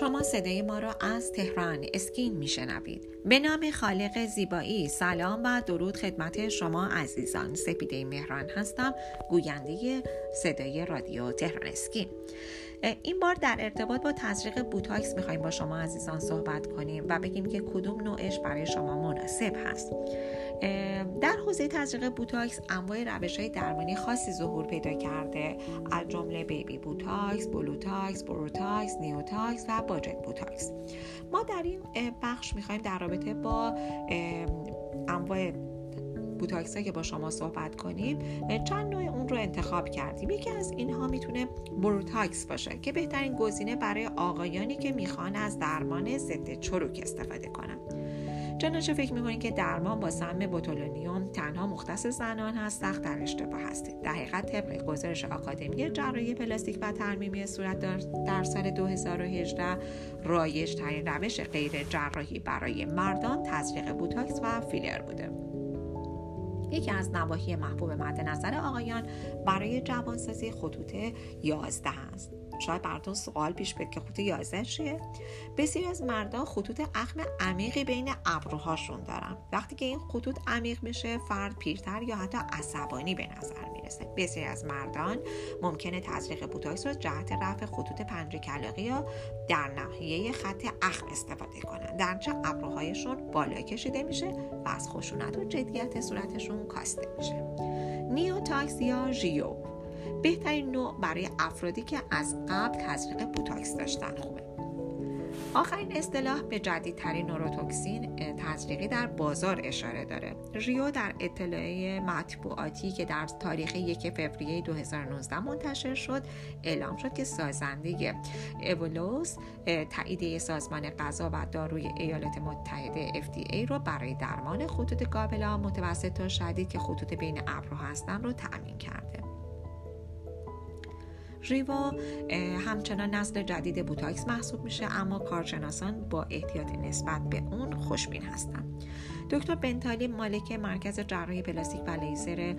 شما صدای ما را از تهران Skin میشنوید. به نام خالق زیبایی سلام و درود خدمت شما عزیزان. سپیده مهران هستم گوینده صدای رادیو تهران Skin. این بار در ارتباط با تزریق بوتاکس می‌خوایم با شما عزیزان صحبت کنیم و بگیم که کدوم نوعش برای شما مناسب هست. در حوزه تزریق بوتاکس انواع روش های درمانی خاصی ظهور پیدا کرده. از جمله baby بوتاکس، Blowtox، Brotox، Newtox و budget بوتاکس. ما در این بخش می‌خوایم در رابطه با انواع بوتاکس که با شما صحبت کنیم چند نوع اون رو انتخاب کردیم. یکی از اینها می‌تونه Brotox باشه که بهترین گزینه برای آقایانی که می‌خوان از درمان ضد چروک استفاده کنن. چنانچه فکر می‌کنید که درمان با سم بوتولینوم تنها مختص زنان هست سخت در اشتباه هستید در حقیقت طبق گزارش آکادمی جراحی پلاستیک و ترمیمی صورت در سال 2018 رایج ترین روش غیر جراحی برای مردان تزریق بوتاکس و فیلر بوده. یکی از نواحی محبوب مد نظر آقایان برای جوانسازی خطوط 11 است. شاید براتون سوال پیش بیاد که خطوط 11 چیه؟ بسیاری از مردان خطوط اخم عمیقی بین ابروهاشون دارن. وقتی که این خطوط عمیق میشه فرد پیرتر یا حتی عصبانی به نظر می‌رسه. بسیاری از مردان ممکنه تزریق بوتاکس رو جهت رفع خطوط پنجه کلاغی یا در ناحیه خط اخم استفاده کنن. درنتیجه ابروهایشون بالا کشیده میشه و از خشونت و جدیت صورتشون کاسته میشه Newtox یا Jeuveau. بهترین نوع برای افرادی که از قبل تزریق بوتاکس داشتن خوبه. آخرین اصطلاح به جدیدترین نوروتوکسین تزریقی در بازار اشاره داره. ریو در اطلاعیه مطبوعاتی که در تاریخ یک فوریه 2019 منتشر شد اعلام شد که سازنده اولوس تاییدیه سازمان غذا و داروی ایالات متحده FDA رو برای درمان خطوط قابلا متوسط تا شدید که خطوط بین ابرها هستن رو تأمین کرده. ریوا همچنان نسل جدید بوتاکس محسوب میشه اما کارشناسان با احتیاط نسبت به اون خوشبین هستند دکتر بنتالی مالک مرکز جراحی پلاستیک و لیزر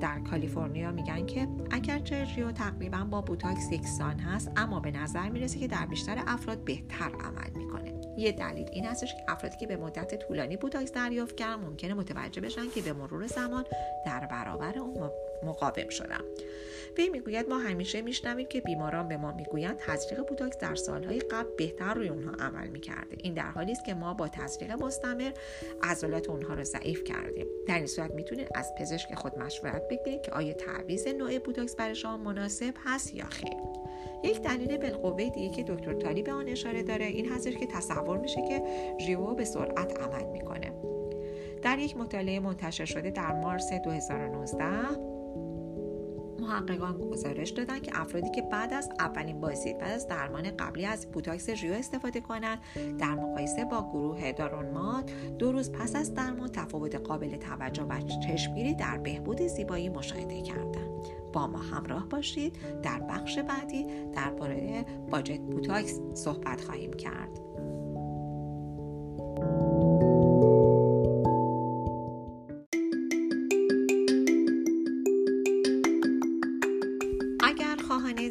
در کالیفرنیا میگن که اگرچه ریو تقریبا با بوتاکس یکسان هست اما به نظر می‌رسه که در بیشتر افراد بهتر عمل می‌کنه. یه دلیل این هستش که افرادی که به مدت طولانی بوتاکس دریافت کردن ممکنه متوجه بشن که به مرور زمان در برابر اون مقاوم شدن وی می‌گوید ما همیشه میشنویم که بیماران به ما می‌گویند تزریق بوتاکس در سالهای قبل بهتر روی اونها عمل می‌کرده. این در حالی است که ما با تزریق مستمر عضلات اونها رو ضعیف کردیم. در این صورت می‌تونید از پزشک خود مشورت بگیرید که آیا تعویض نوع بوتاکس برای شما مناسب هست یا خیر. یک دلیل بالقوه دیگه که دکتر تالی به آن اشاره داره این هستش که تصور میشه که Jeuveau به سرعت عمل می‌کنه. در یک مطالعه منتشر شده در مارس 2019 محققان گزارش دادن که افرادی که بعد از اولین بازدید بعد از درمان قبلی از بوتاکس ریو استفاده کنند در مقایسه با گروه دارونمات دو روز پس از درمان تفاوت قابل توجه و چشمگیری در بهبود زیبایی مشاهده کردند. با ما همراه باشید. در بخش بعدی درباره باجت بوتاکس صحبت خواهیم کرد.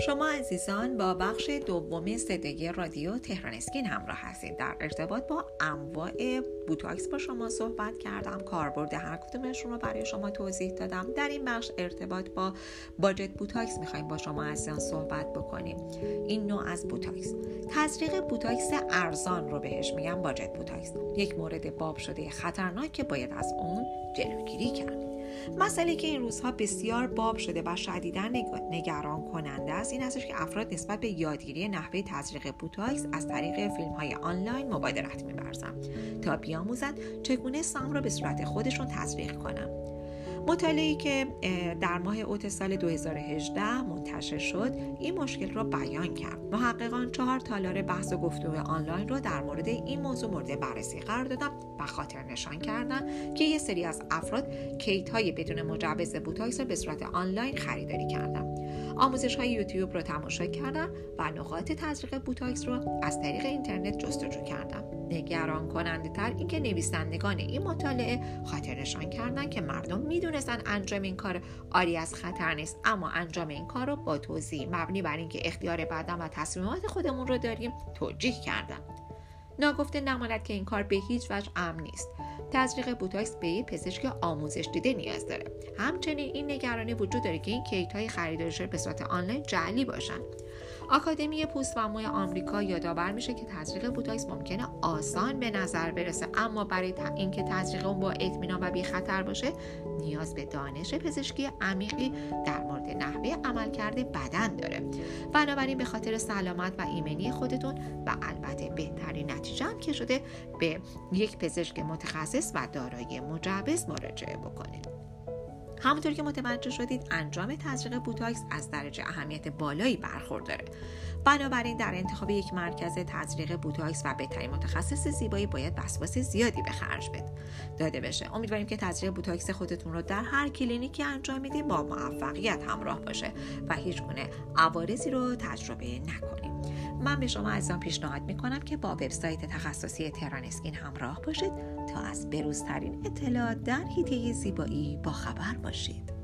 شما عزیزان با بخش دوم صدای رادیو تهران اسکین همراه هستید. در ارتباط با انواع بوتاکس با شما صحبت کردم. کاربرد هر کدومشون رو برای شما توضیح دادم. در این بخش ارتباط با budget بوتاکس می‌خوایم با شما عزیزان صحبت بکنیم. این نوع از بوتاکس. تزریق بوتاکس ارزان رو بهش میگم budget بوتاکس. یک مورد باب شده خطرناک که باید از اون جلوگیری کرد. مسئله که این روزها بسیار باب شده و شدیدا نگران کننده است این استش که افراد نسبت به یادگیری نحوه تزریق بوتاکس از طریق فیلم های آنلاین مبادرت میورزند تا بیاموزند چگونه سام را به صورت خودشون تزریق کنند مطالعه که در ماه اوت سال 2018 منتشر شد این مشکل را بیان کرد. محققان چهار تالار بحث و گفتگو آنلاین رو در مورد این موضوع مورد بررسی قرار دادن و خاطر نشان کردن که یه سری از افراد کیت های بدون مجوز بوتاکس رو به صورت آنلاین خریداری کردن. آموزش های یوتیوب رو تماشا کردن و نقاط تزریق بوتاکس رو از طریق اینترنت جستجو کردن. نگران کننده تر اینکه نویسندگان این مطالعه خاطر نشان کردن که مردم می‌دونستن انجام این کار عاری از خطر نیست اما انجام این کار رو با توضیح مبنی بر اینکه اختیار بدن و تصمیمات خودمون رو داریم توجیه کردن ناگفته نماند که این کار به هیچ وجه امن نیست. تزریق بوتاکس به پزشک آموزش دیده نیاز داره. همچنین این نگرانی وجود داره که این کیت های خریداری به صورت آنلاین جعلی باشن. آکادمی پوست و موی آمریکا یادآور میشه که تزریق بوتاکس ممکنه آسان به نظر برسه اما برای اینکه تزریق اون با اطمینان و بی خطر باشه نیاز به دانش پزشکی عمیقی در مورد نحوه عملکرد بدن داره. بنابراین به خاطر سلامت و ایمنی خودتون و البته بهترین نتیجه هم که شده به یک پزشک متخصص و دارای مجوز مراجعه بکنید. همونطور که متوجه شدید انجام تزریق بوتاکس از درجه اهمیت بالایی برخورداره بنابراین در انتخاب یک مرکز تزریق بوتاکس و بهترین متخصص زیبایی باید وسواس زیادی به خرج بده. داده بشه. امیدواریم که تزریق بوتاکس خودتون رو در هر کلینیکی انجام می‌دید با موفقیت همراه باشه و هیچ گونه عوارضی رو تجربه نکنیم من به شما عزیزان پیشنهاد می‌کنم که با وبسایت تخصصی تهران اسکین همراه باشید تا از بروزترین اطلاعات در حیطه زیبایی با خبر باشید.